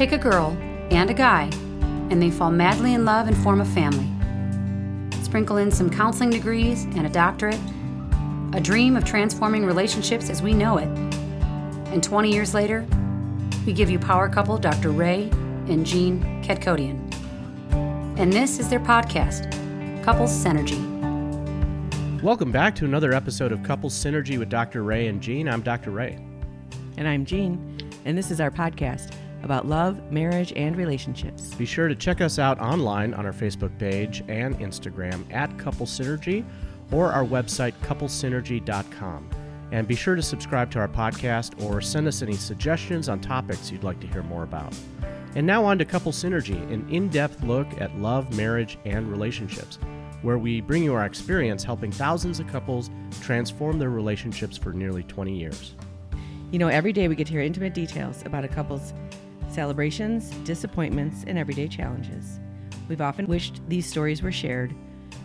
Take a girl and a guy, and they fall madly in love and form a family. Sprinkle in some counseling degrees and a doctorate, a dream of transforming relationships as we know it. And 20 years later, we give you power couple Dr. Ray and Jean Kadkodian. And this is their podcast, Couples Synergy. Welcome back to another episode of Couples Synergy with Dr. Ray and Jean. I'm Dr. Ray. And I'm Jean, and this is our podcast about love, marriage, and relationships. Be sure to check us out online on our Facebook page and Instagram at Couple Synergy or our website, couplesynergy.com. And be sure to subscribe to our podcast or send us any suggestions on topics you'd like to hear more about. And now on to Couple Synergy, an in depth look at love, marriage, and relationships, where we bring you our experience helping thousands of couples transform their relationships for nearly 20 years. You know, every day we get to hear intimate details about a couple's celebrations, disappointments, and everyday challenges. We've often wished these stories were shared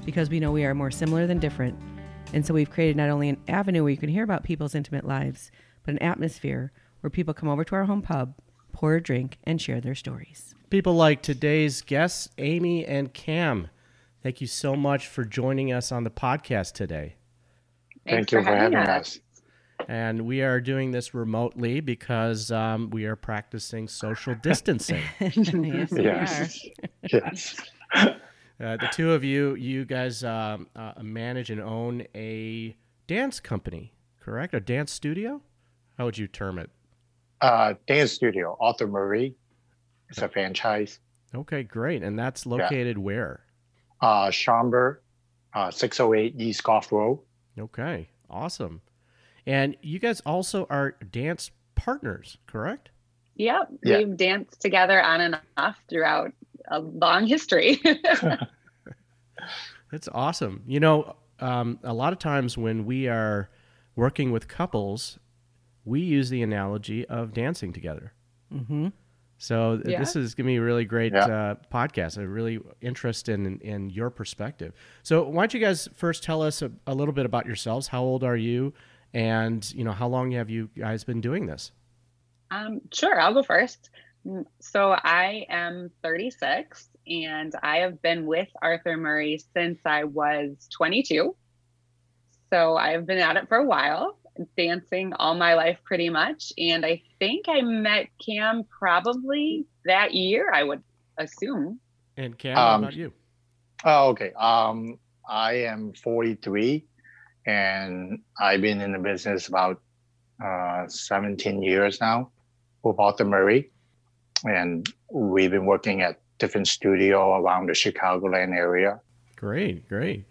because we know we are more similar than different. And so we've created not only an avenue where you can hear about people's intimate lives, but an atmosphere where people come over to our home pub, pour a drink, and share their stories. People like today's guests, Amy and Cam. Thank you so much for joining us on the podcast today. Thank you for having us. And we are doing this remotely because um, we are practicing social distancing. yes, Yes. yes. Uh, the two of you, you guys um, uh, manage and own a dance company, correct? A dance studio? How would you term it? Uh, dance studio, Arthur Murray. It's a franchise. Okay, great. And that's located where? Uh, Schaumburg, uh, 608 East Golf Road. Okay, awesome. And you guys also are dance partners, correct? Yep, Yeah. we've danced together on and off throughout a long history. That's awesome. You know, um, a lot of times when we are working with couples, we use the analogy of dancing together. Mm-hmm. So th- Yeah. this is going to be a really great Yeah. uh, podcast. I'm really interested in, in your perspective. So why don't you guys first tell us a, a little bit about yourselves? How old are you? And, you know, how long have you guys been doing this? um, sure, I'll go first. Mm, So I am 36 and I have been with Arthur Murray since I was 22. So I've been at it for a while, dancing all my life pretty much. And I think I met Cam probably that year, I would assume. And Cam, how Um, about you? Oh, okay. Um, I am 43 and I've been in the business about uh, 17 years now with Arthur Murray. And we've been working at different studio around the Chicagoland area. Great, great.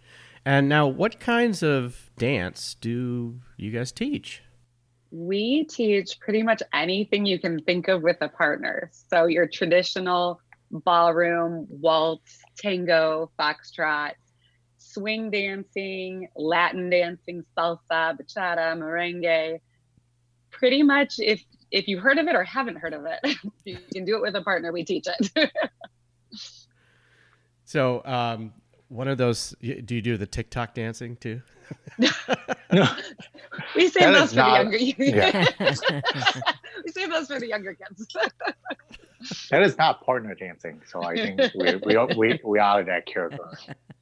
And now, what kinds of dance do you guys teach? We teach pretty much anything you can think of with a partner. So your traditional ballroom, waltz, tango, foxtrot, swing dancing, Latin dancing, salsa, bachata, merengue. Pretty much if if you've heard of it or haven't heard of it, you can do it with a partner, we teach it. So, um, one of those, do you do the TikTok dancing too? no, we save That those for not- the younger yeah. we save those for the younger kids. That is not partner dancing. So I think we, we, we, we are that category.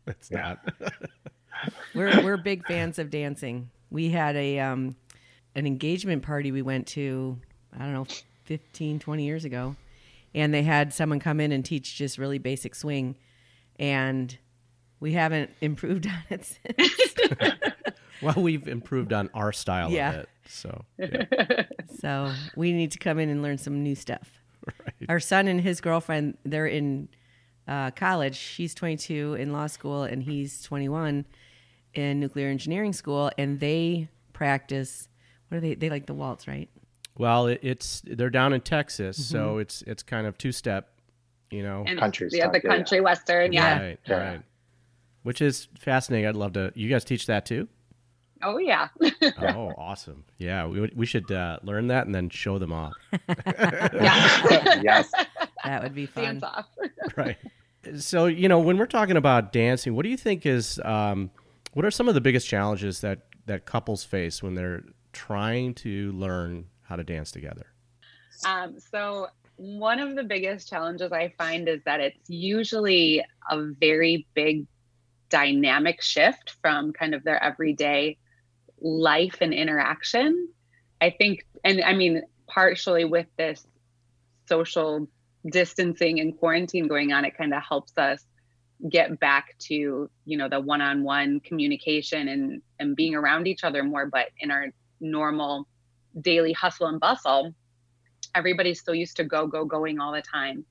It's Yeah. not. we're we're big fans of dancing. We had a um an engagement party we went to, I don't know, 15, 20 years ago. And they had someone come in and teach just really basic swing and we haven't improved on it since. well, we've improved on our style Yeah. of it. So, yeah, so we need to come in and learn some new stuff. right. Our son and his girlfriend, they're in uh, college. She's 22 in law school, and he's 21 in nuclear engineering school. And they practice. What are they? They like the waltz, right? Well, it, it's they're down in Texas, Mm-hmm. so it's it's kind of two step, you know. and Country yeah, stuff, the yeah. country western, yeah. Right, Yeah. right. Which is fascinating. I'd love to. You guys teach that too? Oh yeah. Oh, awesome. Yeah, we we should uh, learn that and then show them off. yeah. yes. That would be fun. Dance off. right. So, you know, when we're talking about dancing, what do you think is um, what are some of the biggest challenges that that couples face when they're trying to learn how to dance together? Um, so one of the biggest challenges I find is that it's usually a very big dynamic shift from kind of their everyday life and interaction. I think, and I mean, partially with this social distancing and quarantine going on, it kind of helps us get back to, you know, the one-on-one communication and and being around each other more. But in our normal daily hustle and bustle, everybody's still used to go, go, going all the time,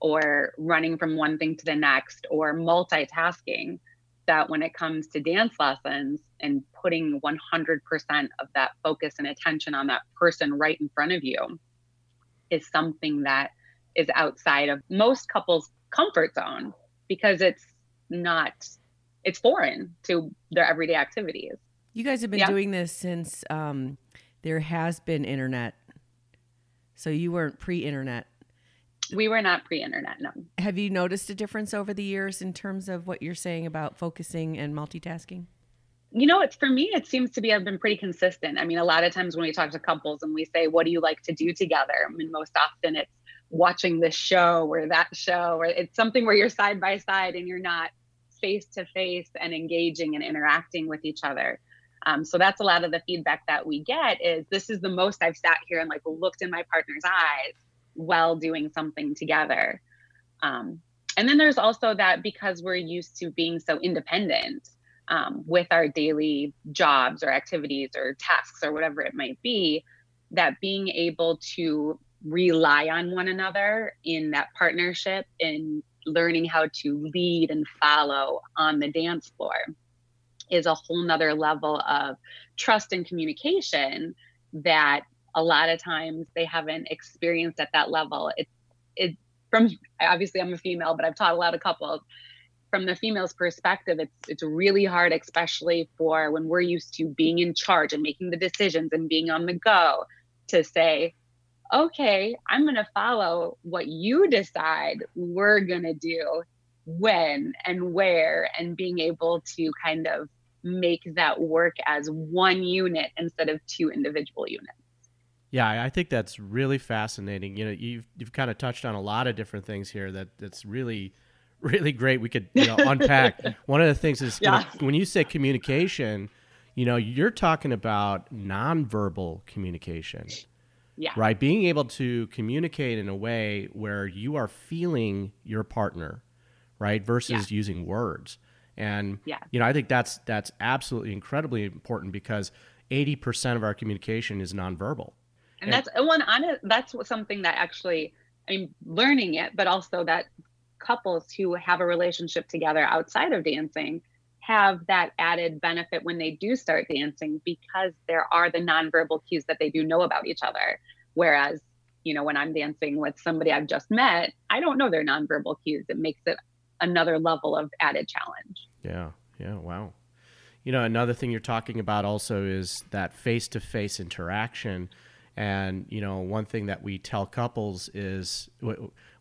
or running from one thing to the next, or multitasking. That when it comes to dance lessons and putting 100% of that focus and attention on that person right in front of you is something that is outside of most couples' comfort zone because it's not, it's foreign to their everyday activities. You guys have been yeah. doing this since um, there has been internet so you weren't pre-internet. We were not pre-internet, no. Have you noticed a difference over the years in terms of what you're saying about focusing and multitasking? You know, it's for me, it seems to be I've been pretty consistent. I mean, a lot of times when we talk to couples and we say, What do you like to do together? I mean, most often it's watching this show or that show, or it's something where you're side by side and you're not face to face and engaging and interacting with each other. Um, so that's a lot of the feedback that we get is this is the most I've sat here and like looked in my partner's eyes while doing something together. Um, and then there's also that because we're used to being so independent um, with our daily jobs or activities or tasks or whatever it might be, that being able to rely on one another in that partnership and learning how to lead and follow on the dance floor is a whole nother level of trust and communication that a lot of times they haven't experienced at that level. It it from obviously I'm a female, but I've taught a lot of couples. From the female's perspective, it's it's really hard, especially for when we're used to being in charge and making the decisions and being on the go, to say, okay, I'm gonna follow what you decide we're gonna do when and where and being able to kind of make that work as one unit instead of two individual units. Yeah, I think that's really fascinating. You know, you've you've kind of touched on a lot of different things here that that's really really great. We could you know, unpack. One of the things is yeah. you know, when you say communication, you know, you're talking about nonverbal communication. Yeah. Right? Being able to communicate in a way where you are feeling your partner, right? Versus yeah. using words. And yeah. you know, I think that's that's absolutely incredibly important because 80% of our communication is nonverbal. And, that's one on it that's something that actually I mean learning it, but also that couples who have a relationship together outside of dancing have that added benefit when they do start dancing because there are the nonverbal cues that they do know about each other. Whereas, you know, when I'm dancing with somebody I've just met, I don't know their nonverbal cues. It makes it another level of added challenge. Yeah. Yeah. Wow. You know, another thing you're talking about also is that face to face interaction. And, you know, one thing that we tell couples is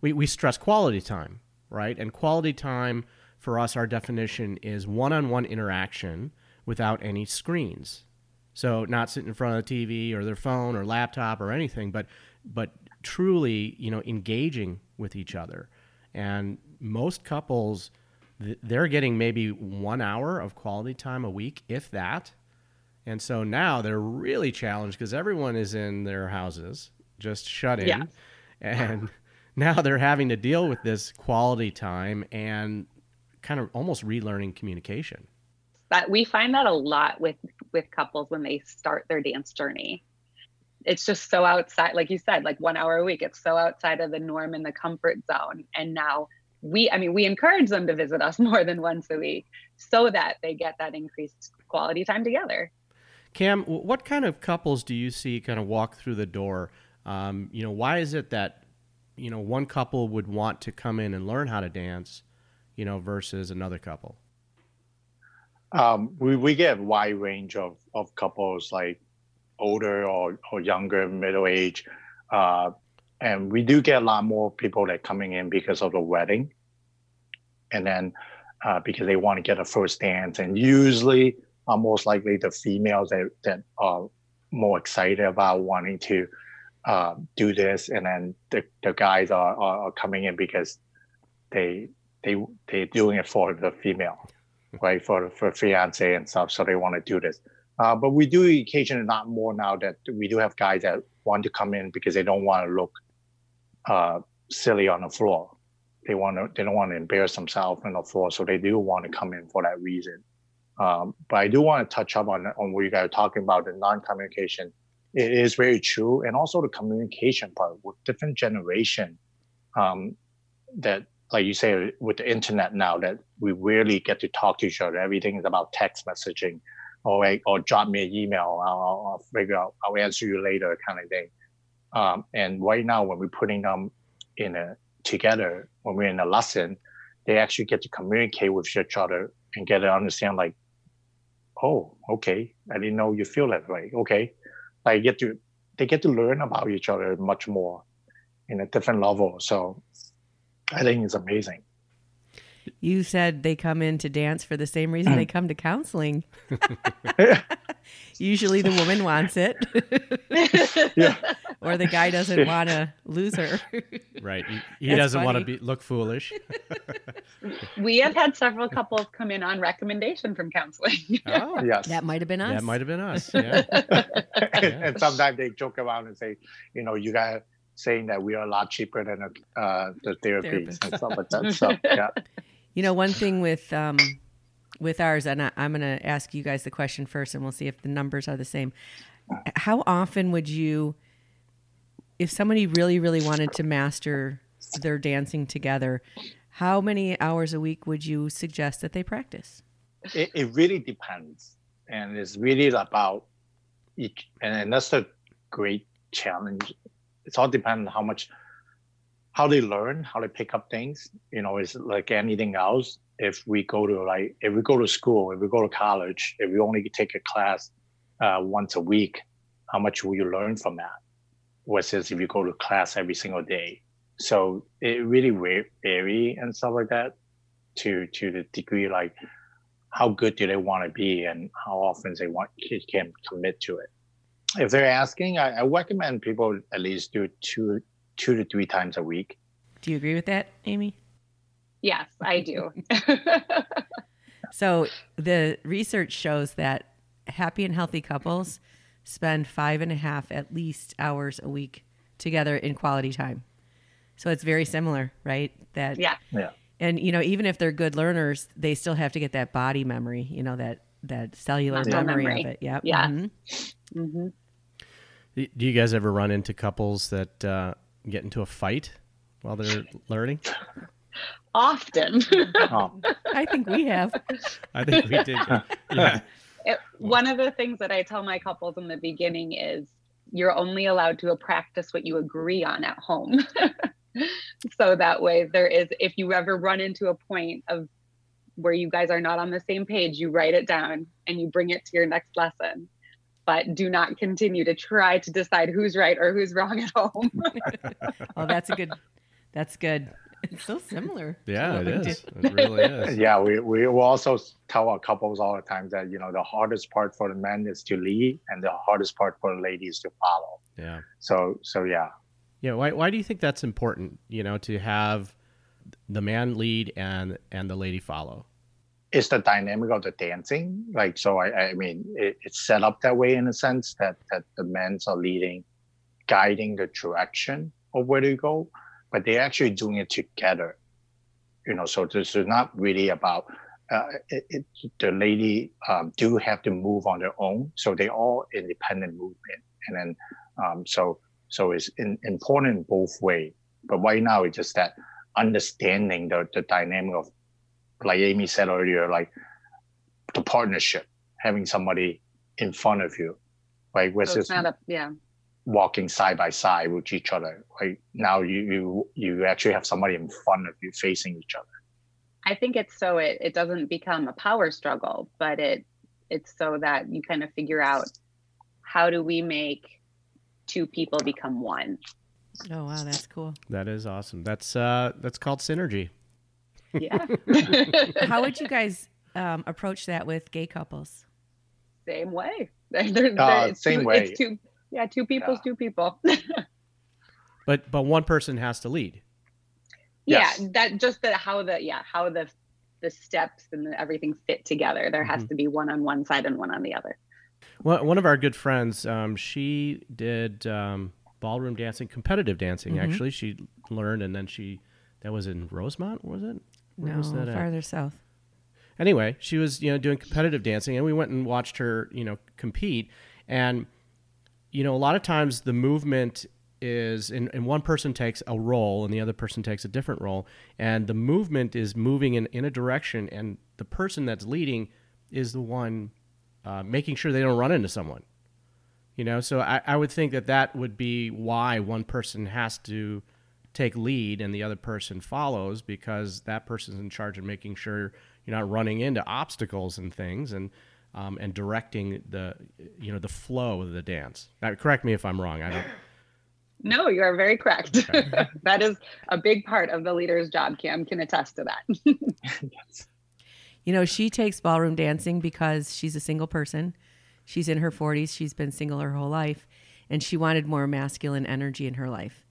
we, we stress quality time, right? And quality time for us, our definition is one on one interaction without any screens. So, not sitting in front of the TV or their phone or laptop or anything, but, but truly, you know, engaging with each other. And most couples they're getting maybe one hour of quality time a week, if that. And so now they're really challenged because everyone is in their houses, just shut in. Yeah. And now they're having to deal with this quality time and kind of almost relearning communication. But we find that a lot with with couples when they start their dance journey. It's just so outside, like you said, like one hour a week. It's so outside of the norm and the comfort zone. And now we i mean we encourage them to visit us more than once a week so that they get that increased quality time together cam what kind of couples do you see kind of walk through the door? Um, you know why is it that you know one couple would want to come in and learn how to dance you know versus another couple? Um, we, we get a wide range of, of couples like older or, or younger middle age uh, and we do get a lot more people that coming in because of the wedding. And then uh, because they want to get a first dance and usually are most likely the females that, that are more excited about wanting to uh, do this, and then the, the guys are, are, are coming in because they they they're doing it for the female, right? For for fiance and stuff, so they want to do this. Uh, but we do occasionally not more now that we do have guys that want to come in because they don't want to look uh, silly on the floor. They want to they don't want to embarrass themselves on the floor, so they do want to come in for that reason. Um, but I do want to touch up on on what you guys are talking about the non-communication. It is very true, and also the communication part with different generation. Um, that, like you say, with the internet now, that we rarely get to talk to each other. Everything is about text messaging, or or drop me an email. I'll, I'll figure out. I'll answer you later, kind of thing. Um, and right now, when we're putting them in a together, when we're in a lesson, they actually get to communicate with each other and get to understand like oh, okay, I didn't know you feel that way. Okay, I get to they get to learn about each other much more in a different level. So I think it's amazing. You said they come in to dance for the same reason they come to counseling. Usually the woman wants it. Yeah. or the guy doesn't want to lose her. Right. He, he doesn't want to be look foolish. we have had several couples come in on recommendation from counseling. Oh, Yes. That might have been us. that might have been us. Yeah. and, Yeah. and sometimes they joke around and say, you know, you guys saying that we are a lot cheaper than uh, the therapies Therapist. and stuff like that. So yeah, You know, one thing with um, with ours, and I, I'm going to ask you guys the question first, and we'll see if the numbers are the same. How often would you, if somebody really, really wanted to master their dancing together, how many hours a week would you suggest that they practice? it, it really depends, and it's really about each, and, that's the great challenge. It's all depends on how much, how they learn, how they pick up things. You know, it's like anything else. If we go to like, if we go to school, if we go to college, if we only take a class uh, once a week, how much will you learn from that? Versus if you go to class every single day. So it really va- vary and stuff like that to to the degree like how good do they want to be and how often they want can commit to it. If they're asking, I, I recommend people at least do two two to three times a week. Do you agree with that, Amy? yes, I do. So the research shows that happy and healthy couples spend five and a half at least hours a week together in quality time. So it's very similar, right? That yeah. Yeah. and you know even if they're good learners, they still have to get that body memory, you know that that cellular memory, memory. of it. Yeah. Yeah. Mhm. hmm Do you guys ever run into couples that uh, get into a fight while they're learning? Often. Um, I think we have. I think we did. Yeah. It, one of the things that I tell my couples in the beginning is you're only allowed to practice what you agree on at home. so that way, there is, if you ever run into a point of where you guys are not on the same page, you write it down and you bring it to your next lesson. But do not continue to try to decide who's right or who's wrong at home. Oh, that's a good. That's good. It's so similar. Yeah, it is. it do. It really is. yeah, we, we will also tell our couples all the time that you know the hardest part for the men is to lead and the hardest part for the ladies to follow. Yeah. So so yeah. Yeah. Why, why do you think that's important, you know, to have the man lead and and the lady follow? it's the dynamic of the dancing. Like, so I, I mean, it, it's set up that way in a sense that, that the men are leading, guiding the direction of where to go, but they're actually doing it together. You know, so this is not really about, uh, it, it, the lady um, do have to move on their own. So they all independent movement. And then, um, so, so it's in, important both way. But right now it's just that understanding the, the dynamic of like Amy said earlier, like the partnership, having somebody in front of you, right? So Versus not a, yeah. walking side by side with each other. Right now, you you you actually have somebody in front of you, facing each other. I think it's so it, it doesn't become a power struggle, but it it's so that you kind of figure out how do we make two people become one. Oh wow, that's cool. That is awesome. That's uh that's called synergy. Yeah. How would you guys um, approach that with gay couples? same way. They're- they're- Uh, it's same two, way. It's two yeah, two people's Yeah. two people. But but one person has to lead. Yeah, Yes. that just the how the yeah how the the steps and the, everything fit together. There has Mhm. to be one on one side and one on the other. One one of our good friends, um, she did um, ballroom dancing, competitive dancing. Mhm. Actually, she learned, and then she that was in Rosemont, was it? Where No, was that at? farther south. anyway, she was you know doing competitive dancing, and we went and watched her you know compete, and you know a lot of times the movement is and, and one person takes a role and the other person takes a different role and the movement is moving in, in a direction and the person that's leading is the one uh, making sure they don't run into someone you know so I, I would think that that would be why one person has to take lead and the other person follows because that person's in charge of making sure you're not running into obstacles and things and um, and directing the you know the flow of the dance. Now, correct me if I'm wrong. I don't. No, you are very correct. that is a big part of the leader's job. Cam can attest to that. You know, she takes ballroom dancing because she's a single person. She's in her 40s. She's been single her whole life, and she wanted more masculine energy in her life.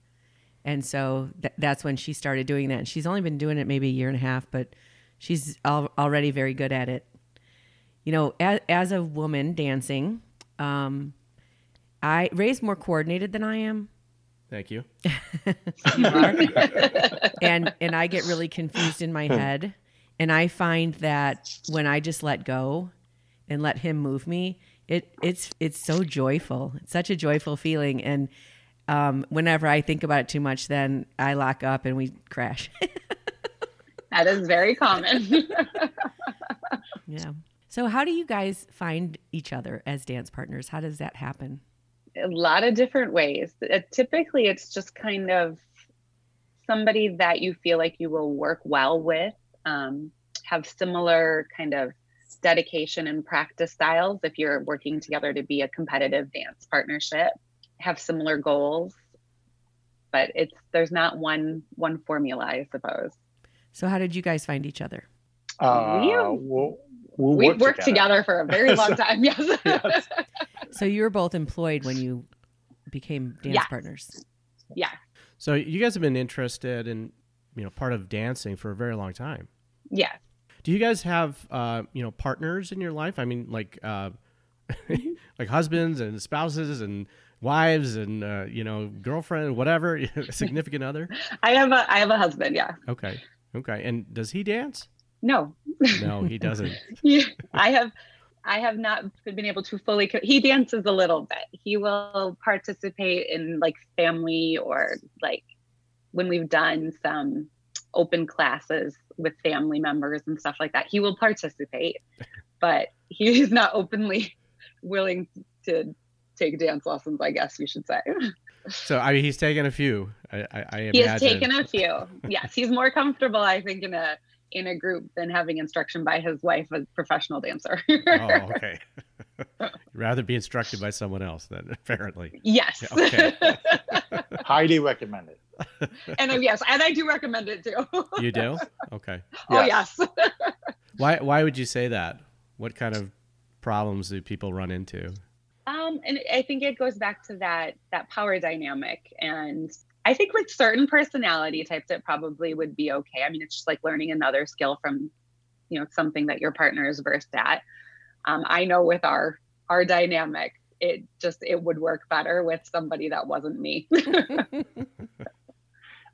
And so th- that's when she started doing that. And she's only been doing it maybe a year and a half, but she's al- already very good at it. You know, as, as a woman dancing, um, I Ray's more coordinated than I am. Thank you. You are. and and I get really confused in my head. And I find that when I just let go and let him move me, it it's it's so joyful. It's such a joyful feeling. And um, whenever I think about it too much, then I lock up and we crash. that is very common. yeah. So how do you guys find each other as dance partners? How does that happen? a lot of different ways. Uh, typically, it's just kind of somebody that you feel like you will work well with, um, have similar kind of dedication and practice styles if you're working together to be a competitive dance partnership, have similar goals. But it's there's not one one formula, I suppose. So how did you guys find each other? Uh, We- we'll, we'll We've work worked together. for a very long time. Yes. Yes. So you were both employed when you became dance Yes. partners. yeah. So you guys have been interested in you know part of dancing for a very long time. Yeah. Do you guys have uh, you know partners in your life? I mean, like uh, like husbands and spouses and wives and uh, you know girlfriend, whatever, significant other. I have a I have a husband. Yeah. Okay, okay. And does he dance? No. No, he doesn't. Yeah, I have I have not been able to fully co- he dances a little bit. He will participate in like family or like when we've done some open classes with family members and stuff like that. He will participate, but he's not openly willing to take dance lessons, I guess you should say. So I mean, he's taken a few. I, I, I He has taken a few. Yes, he's more comfortable I think in a in a group than having instruction by his wife, a professional dancer. oh, okay. You'd rather be instructed by someone else then, apparently. Yes. Okay. Highly recommended. and uh, yes, and I do recommend it too. You do? Okay. Oh yes. Why? Why would you say that? What kind of problems do people run into? um, and I think it goes back to that that power dynamic, and I think with certain personality types, it probably would be okay. I mean, it's just like learning another skill from, you know, something that your partner is versed at. Um, I know with our our dynamic, it just it would work better with somebody that wasn't me.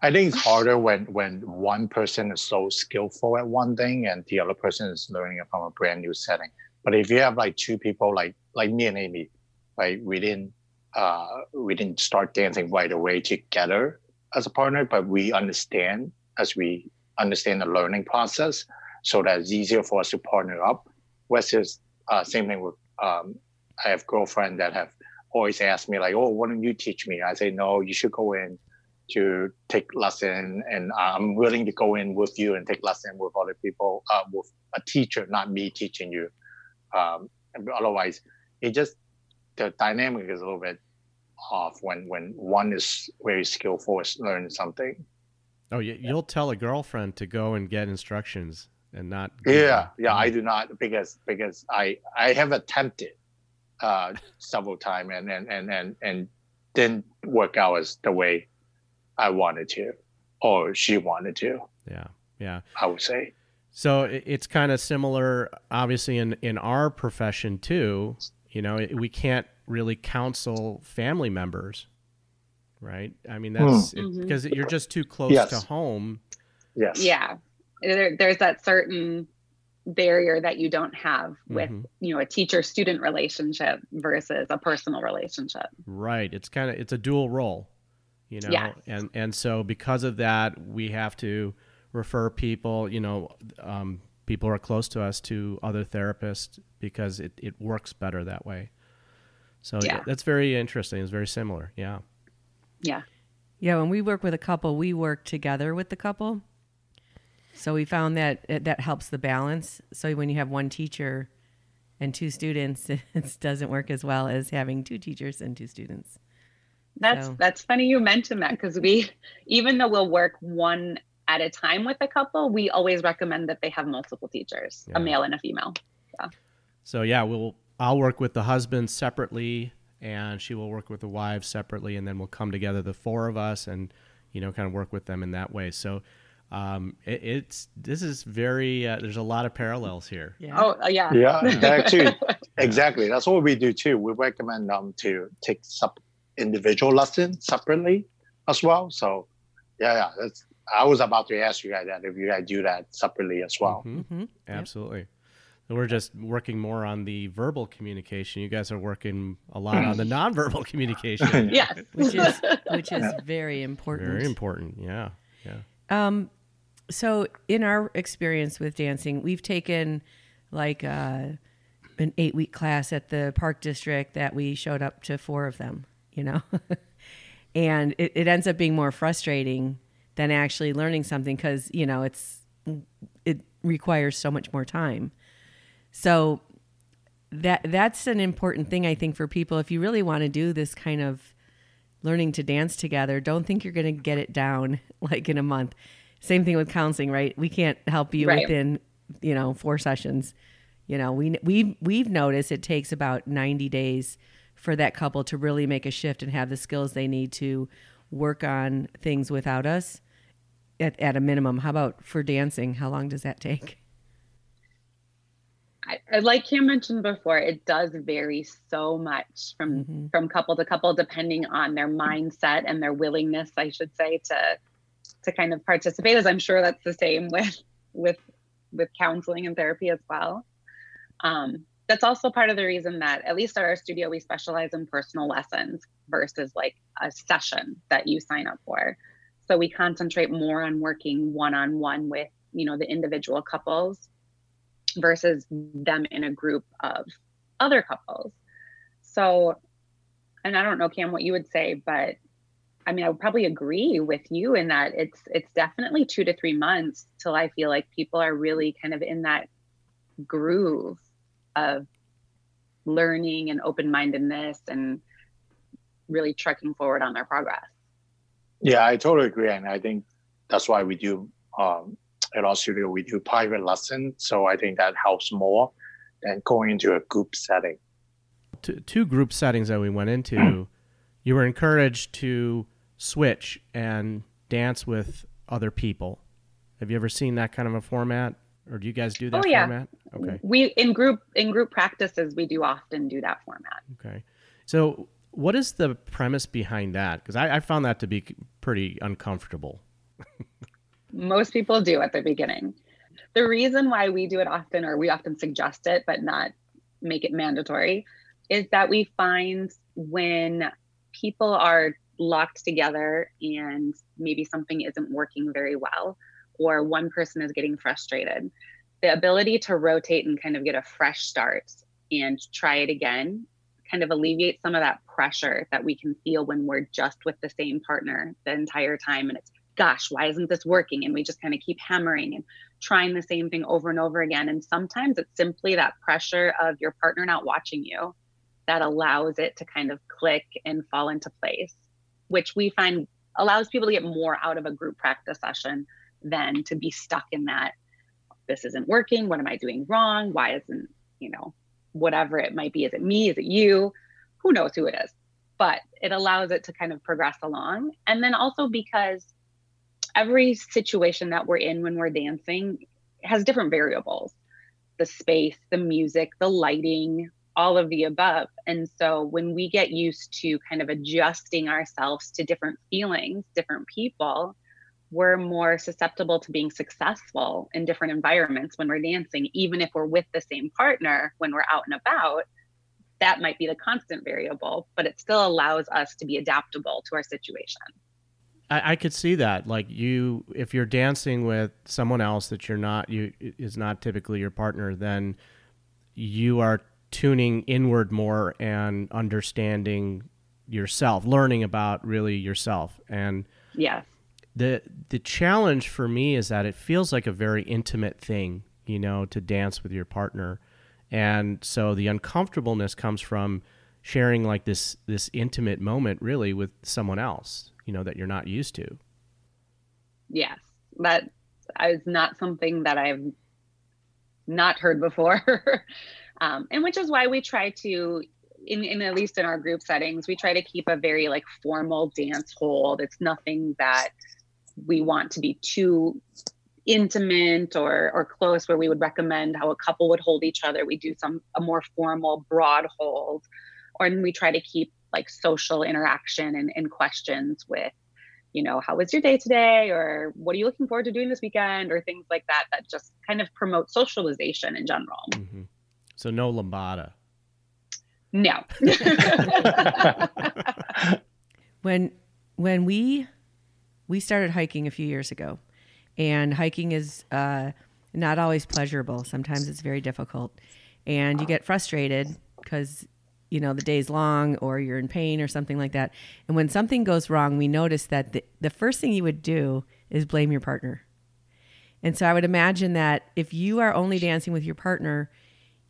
I think it's harder when when one person is so skillful at one thing and the other person is learning it from a brand new setting. But if you have like two people like like me and Amy, like we didn't uh we didn't start dancing right away together as a partner, but we understand as we understand the learning process, so that it's easier for us to partner up. Versus uh, same thing with um, I have girlfriend that have always asked me like, oh, why don't you teach me? I say no, you should go in to take lesson and I'm willing to go in with you and take lesson with other people, uh, with a teacher, not me teaching you. Um, otherwise, it just the dynamic is a little bit off when when one is very skillful at learning something. Oh, you, you'll tell a girlfriend to go and get instructions and not. Yeah, yeah, I do not because because I I have attempted uh, several times and and and and and didn't work out as the way I wanted to, or she wanted to. Yeah, yeah. I would say. So it's kind of similar, obviously, in in our profession too. You know, we can't really counsel family members, right? I mean, that's Mm. because Mhm. you're just too close Yes. to home. Yes. Yeah. There, there's that certain barrier that you don't have with, Mhm. you know, a teacher student relationship versus a personal relationship. Right. It's kind of it's a dual role, you know. Yes. And and so because of that, we have to refer people, you know, um, people who are close to us to other therapists because it, it works better that way. So Yeah. that's very interesting. It's very similar. Yeah. Yeah. Yeah, when we work with a couple, we work together with the couple. So we found that it, that helps the balance. So when you have one teacher and two students, it doesn't work as well as having two teachers and two students. That's So- that's funny you mentioned that because we, even though we'll work one at a time with a couple, we always recommend that they have multiple teachers, Yeah. a male and a female. So yeah, we'll I'll work with the husband separately, and she will work with the wives separately, and then we'll come together, the four of us, and you know, kind of work with them in that way. So um, it, it's this is very uh, there's a lot of parallels here. Yeah. Oh, uh, yeah. Yeah, actually, exactly. That's what we do too. We recommend them to take sub individual lessons separately as well. So, yeah, yeah. That's. I was about to ask you guys that if you guys do that separately as well. Mhm. hmm Absolutely. So We're just working more on the verbal communication. You guys are working a lot on the nonverbal communication. Yes. Which is which is very important. Very important. Yeah. Yeah. Um, so in our experience with dancing, we've taken like uh, an eight week class at the park district that we showed up to four of them, you know, and it, it ends up being more frustrating than actually learning something because you know it's it requires so much more time. So that that's an important thing I think for people if you really want to do this kind of learning to dance together, don't think you're going to get it down like in a month. Same thing with counseling, right? We can't help you Right. within, you know, four sessions. You know, we we we've noticed it takes about 90 days for that couple to really make a shift and have the skills they need to work on things without us at, at a minimum. How about for dancing? How long does that take? I, like Cam mentioned before, it does vary so much from Mhm. from couple to couple, depending on their mindset and their willingness, I should say, to to kind of participate. As I'm sure that's the same with with with counseling and therapy as well. Um, that's also part of the reason that at least at our studio we specialize in personal lessons versus like a session that you sign up for. So we concentrate more on working one on one with you know the individual couples versus them in a group of other couples. So, and I don't know, Cam, what you would say, but I mean, I would probably agree with you in that it's it's definitely two to three months till I feel like people are really kind of in that groove of learning and open mindedness and really trucking forward on their progress. Yeah, I totally agree, and I think that's why we do um, at our studio we do private lessons. So I think that helps more than going into a group setting. Two, two group settings that we went into, you were encouraged to switch and dance with other people. Have you ever seen that kind of a format, or do you guys do that Oh, yeah. format? Okay. We in group in group practices we do often do that format. Okay. So, what is the premise behind that? Because I, I found that to be pretty uncomfortable. most people do at the beginning. The reason why we do it often, or we often suggest it, but not make it mandatory, is that we find when people are locked together and maybe something isn't working very well, or one person is getting frustrated, the ability to rotate and kind of get a fresh start and try it again kind of alleviate some of that pressure that we can feel when we're just with the same partner the entire time and it's gosh, why isn't this working? And we just kind of keep hammering and trying the same thing over and over again. And sometimes it's simply that pressure of your partner not watching you that allows it to kind of click and fall into place, which we find allows people to get more out of a group practice session than to be stuck in that this isn't working. What am I doing wrong? Why isn't, you know, whatever it might be? Is it me? Is it you? Who knows who it is? but it allows it to kind of progress along. And then also because every situation that we're in when we're dancing has different variables the space, the music, the lighting, all of the above. And so when we get used to kind of adjusting ourselves to different feelings, different people, we're more susceptible to being successful in different environments when we're dancing, even if we're with the same partner when we're out and about. That might be the constant variable, but it still allows us to be adaptable to our situation. I, I could see that. Like you, if you're dancing with someone else that you're not, you is not typically your partner, then you are tuning inward more and understanding yourself, learning about really yourself. And yes the the challenge for me is that it feels like a very intimate thing, you know, to dance with your partner. And so the uncomfortableness comes from sharing like this this intimate moment really with someone else, you know, that you're not used to. Yes. That is not something that I've not heard before. um, and which is why we try to in, in at least in our group settings, we try to keep a very like formal dance hold. It's nothing that we want to be too intimate or or close where we would recommend how a couple would hold each other. We do some a more formal broad hold or we try to keep like social interaction and, and questions with you know how was your day today? Or what are you looking forward to doing this weekend? Or things like that that just kind of promote socialization in general. Mm-hmm. so no lambada no. When when we we started hiking a few years ago, and hiking is uh, not always pleasurable. Sometimes it's very difficult, and you get frustrated because you know the day's long or you're in pain or something like that. And when something goes wrong, we notice that the, the first thing you would do is blame your partner. And so I would imagine that if you are only dancing with your partner,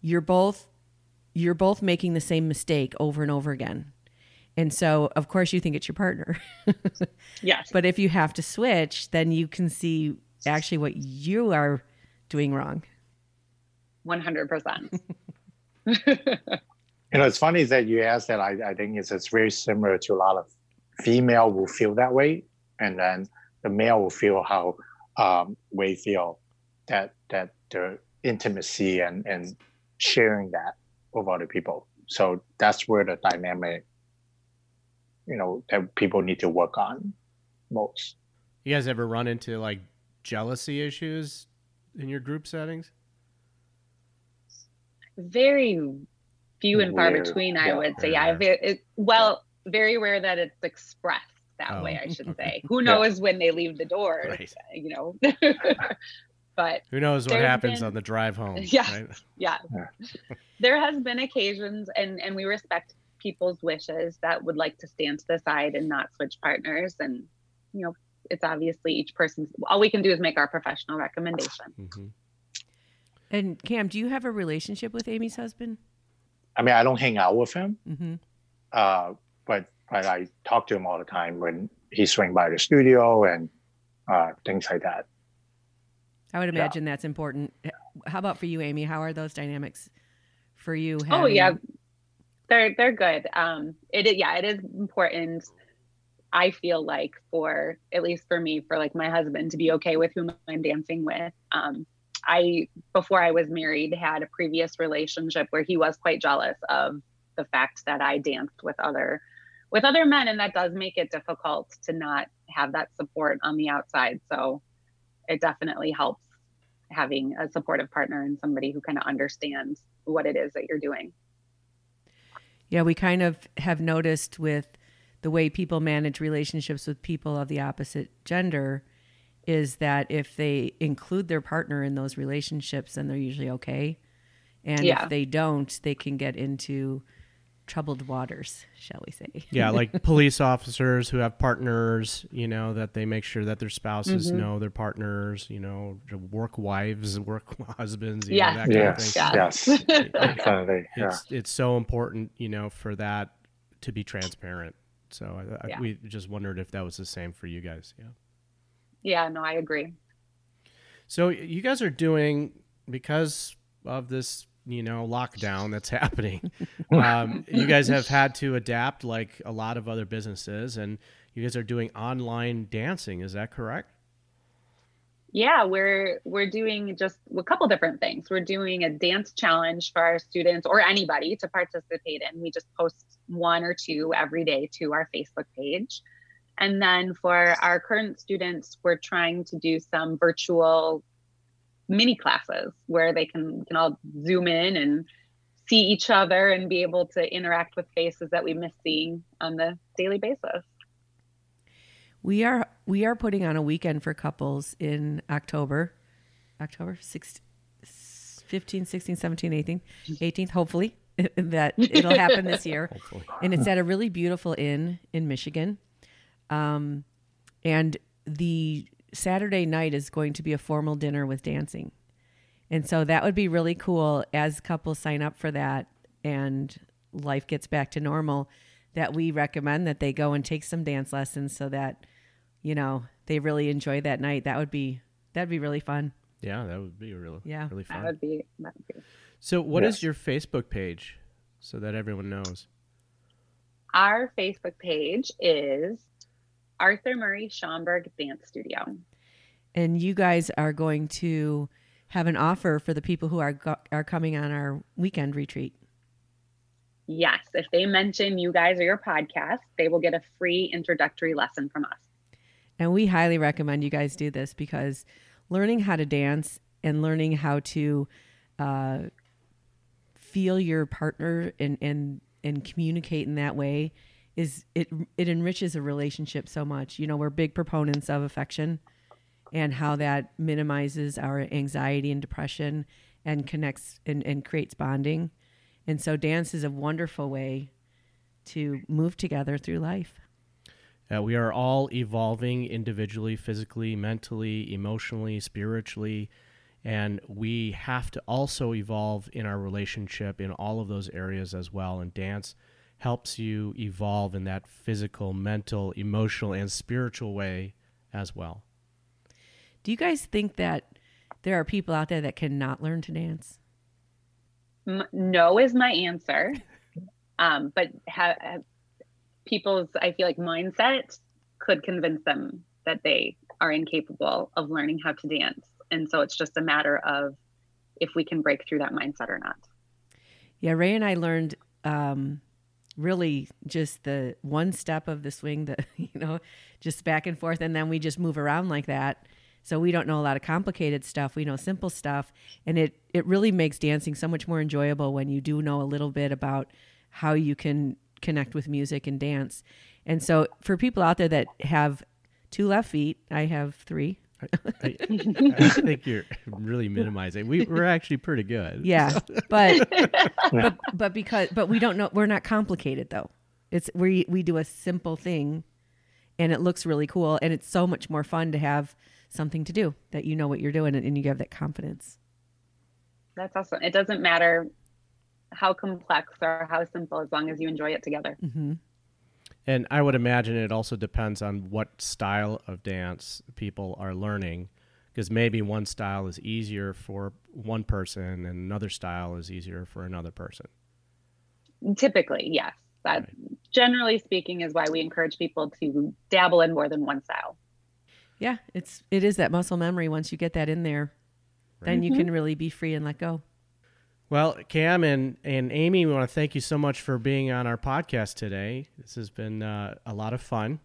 you're both you're both making the same mistake over and over again. And so, of course, you think it's your partner. yes. But if you have to switch, then you can see actually what you are doing wrong. 100%. you know, it's funny that you asked that. I, I think it's, it's very similar to a lot of female will feel that way. And then the male will feel how um, we feel that, that the intimacy and, and sharing that with other people. So that's where the dynamic you know that people need to work on most. You guys ever run into like jealousy issues in your group settings? Very few and far between, I would say. Yeah, it, well, very rare that it's expressed that oh, way. I should okay. say. Who knows yeah. when they leave the door? Right. You know. but who knows what happens been, on the drive home? Yeah, right? yeah. yeah. there has been occasions, and and we respect people's wishes that would like to stand to the side and not switch partners. And you know it's obviously each person's all we can do is make our professional recommendation. Mm-hmm. and cam do you have a relationship with amy's husband? I mean i don't hang out with him. Mm-hmm. uh, but but i talk to him all the time when he swing by the studio and uh, things like that. I would imagine yeah. that's important. How about for you amy? How are those dynamics for you having... oh yeah they're they're good. Um, yeah, it is important. I feel like for at least for me, for like my husband to be okay with whom I'm dancing with. Um, I before I was married had a previous relationship where he was quite jealous of the fact that I danced with other with other men, and that does make it difficult to not have that support on the outside. So it definitely helps having a supportive partner and somebody who kind of understands what it is that you're doing. Yeah, we kind of have noticed with the way people manage relationships with people of the opposite gender is that if they include their partner in those relationships, then they're usually okay. And yeah. if they don't, they can get into troubled waters, shall we say? yeah, like police officers who have partners, you know, that they make sure that their spouses mm-hmm. know their partners, you know, work wives, work husbands, yeah. Know, yes, yes, yes. Definitely. Yeah. It's, it's so important, you know, for that to be transparent. So I, yeah. I, we just wondered if that was the same for you guys. Yeah. Yeah, no, I agree. So you guys are doing because of this you know lockdown that's happening, um, you guys have had to adapt like a lot of other businesses, and you guys are doing online dancing. Is that correct? Yeah, we're we're doing just a couple different things. We're doing a dance challenge for our students or anybody to participate in. We just post one or two every day to our Facebook page. And then for our current students, we're trying to do some virtual mini classes where they can can all zoom in and see each other and be able to interact with faces that we miss seeing on the daily basis. We are we are putting on a weekend for couples in October. October 16, 15, 16, 17, 18, 18th, hopefully that it'll happen this year. Hopefully. And it's at a really beautiful inn in Michigan. Um, and the Saturday night is going to be a formal dinner with dancing. And so that would be really cool as couples sign up for that and life gets back to normal that we recommend that they go and take some dance lessons so that you know they really enjoy that night. That would be that'd be really fun. Yeah, that would be really Yeah. really That fun. would be that would be So, what is Yes. your Facebook page so that everyone knows? Our Facebook page is Arthur Murray Schaumburg Dance Studio. And you guys are going to have an offer for the people who are go- are coming on our weekend retreat. Yes, if they mention you guys or your podcast, they will get a free introductory lesson from us. And we highly recommend you guys do this because learning how to dance and learning how to uh, feel your partner and, and and communicate in that way is it it enriches a relationship so much. You know, we're big proponents of affection and how that minimizes our anxiety and depression and connects and, and creates bonding. And so dance is a wonderful way to move together through life. We are all evolving individually, physically, mentally, emotionally, spiritually, and we have to also evolve in our relationship in all of those areas as well. And dance helps you evolve in that physical, mental, emotional, and spiritual way as well. Do you guys think that there are people out there that cannot learn to dance? No is my answer. Um, but ha- ha- people's, I feel like, mindset could convince them that they are incapable of learning how to dance. And so it's just a matter of if we can break through that mindset or not. Yeah, Ray and I learned um, really just the one step of the swing, that you know, just back and forth, and then we just move around like that. So we don't know a lot of complicated stuff. We know simple stuff, and it it really makes dancing so much more enjoyable when you do know a little bit about how you can connect with music and dance. And so for people out there that have two left feet, I have three. I, I think you're really minimizing. We, we're actually pretty good. Yeah, but but but because but we don't know we're not complicated though. It's we we do a simple thing, and it looks really cool, and it's so much more fun to have something to do that you know what you're doing and, and you have that confidence. That's awesome. It doesn't matter how complex or how simple as long as you enjoy it together. hmm And I would imagine it also depends on what style of dance people are learning, because maybe one style is easier for one person and another style is easier for another person. Typically, yes. That generally speaking is why we encourage people to dabble in more than one style. Yeah, it's it is that muscle memory. Once you get that in there, then you can mm-hmm. really be free and let go. Well, Cam and, and Amy, we want to thank you so much for being on our podcast today. This has been uh, a lot of fun.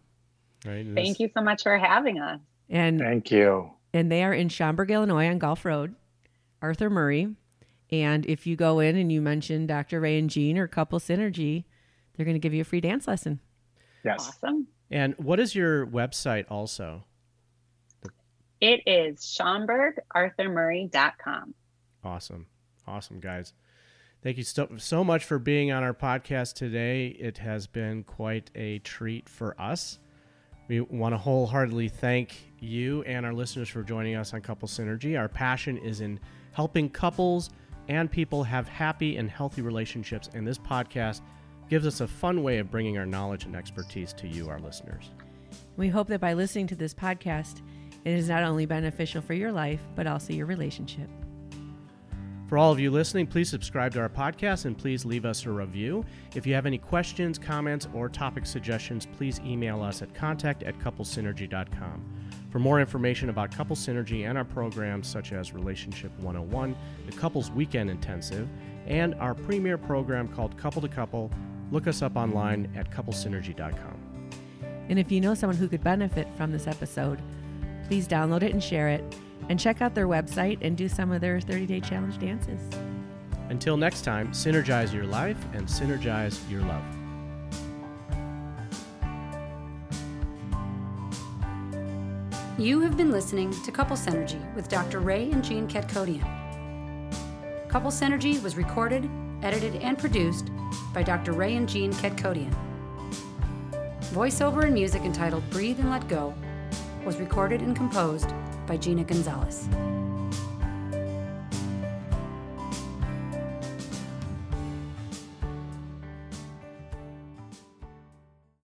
Right? Thank this- you so much for having us. And Thank you. and they are in Schaumburg, Illinois, on Golf Road, Arthur Murray. And if you go in and you mention Dr. Ray and Jean or Couple Synergy, they're going to give you a free dance lesson. Yes. Awesome. And what is your website also? It is SchaumburgArthurMurray.com. Awesome. Awesome, guys. Thank you so, so much for being on our podcast today. It has been quite a treat for us. We want to wholeheartedly thank you and our listeners for joining us on Couple Synergy. Our passion is in helping couples and people have happy and healthy relationships, and this podcast gives us a fun way of bringing our knowledge and expertise to you, our listeners. We hope that by listening to this podcast, it is not only beneficial for your life, but also your relationship. For all of you listening, please subscribe to our podcast and please leave us a review. If you have any questions, comments, or topic suggestions, please email us at contact at couplesynergy.com. For more information about Couple Synergy and our programs such as Relationship 101, the Couples Weekend Intensive, and our premier program called Couple to Couple, look us up online at couplesynergy.com. And if you know someone who could benefit from this episode, please download it and share it, and check out their website and do some of their 30 day challenge dances. Until next time, synergize your life and synergize your love. You have been listening to Couple Synergy with Dr. Ray and Jean Ketkodian. Couple Synergy was recorded, edited, and produced by Dr. Ray and Jean Ketkodian. Voiceover and music entitled Breathe and Let Go was recorded and composed by Gina Gonzalez.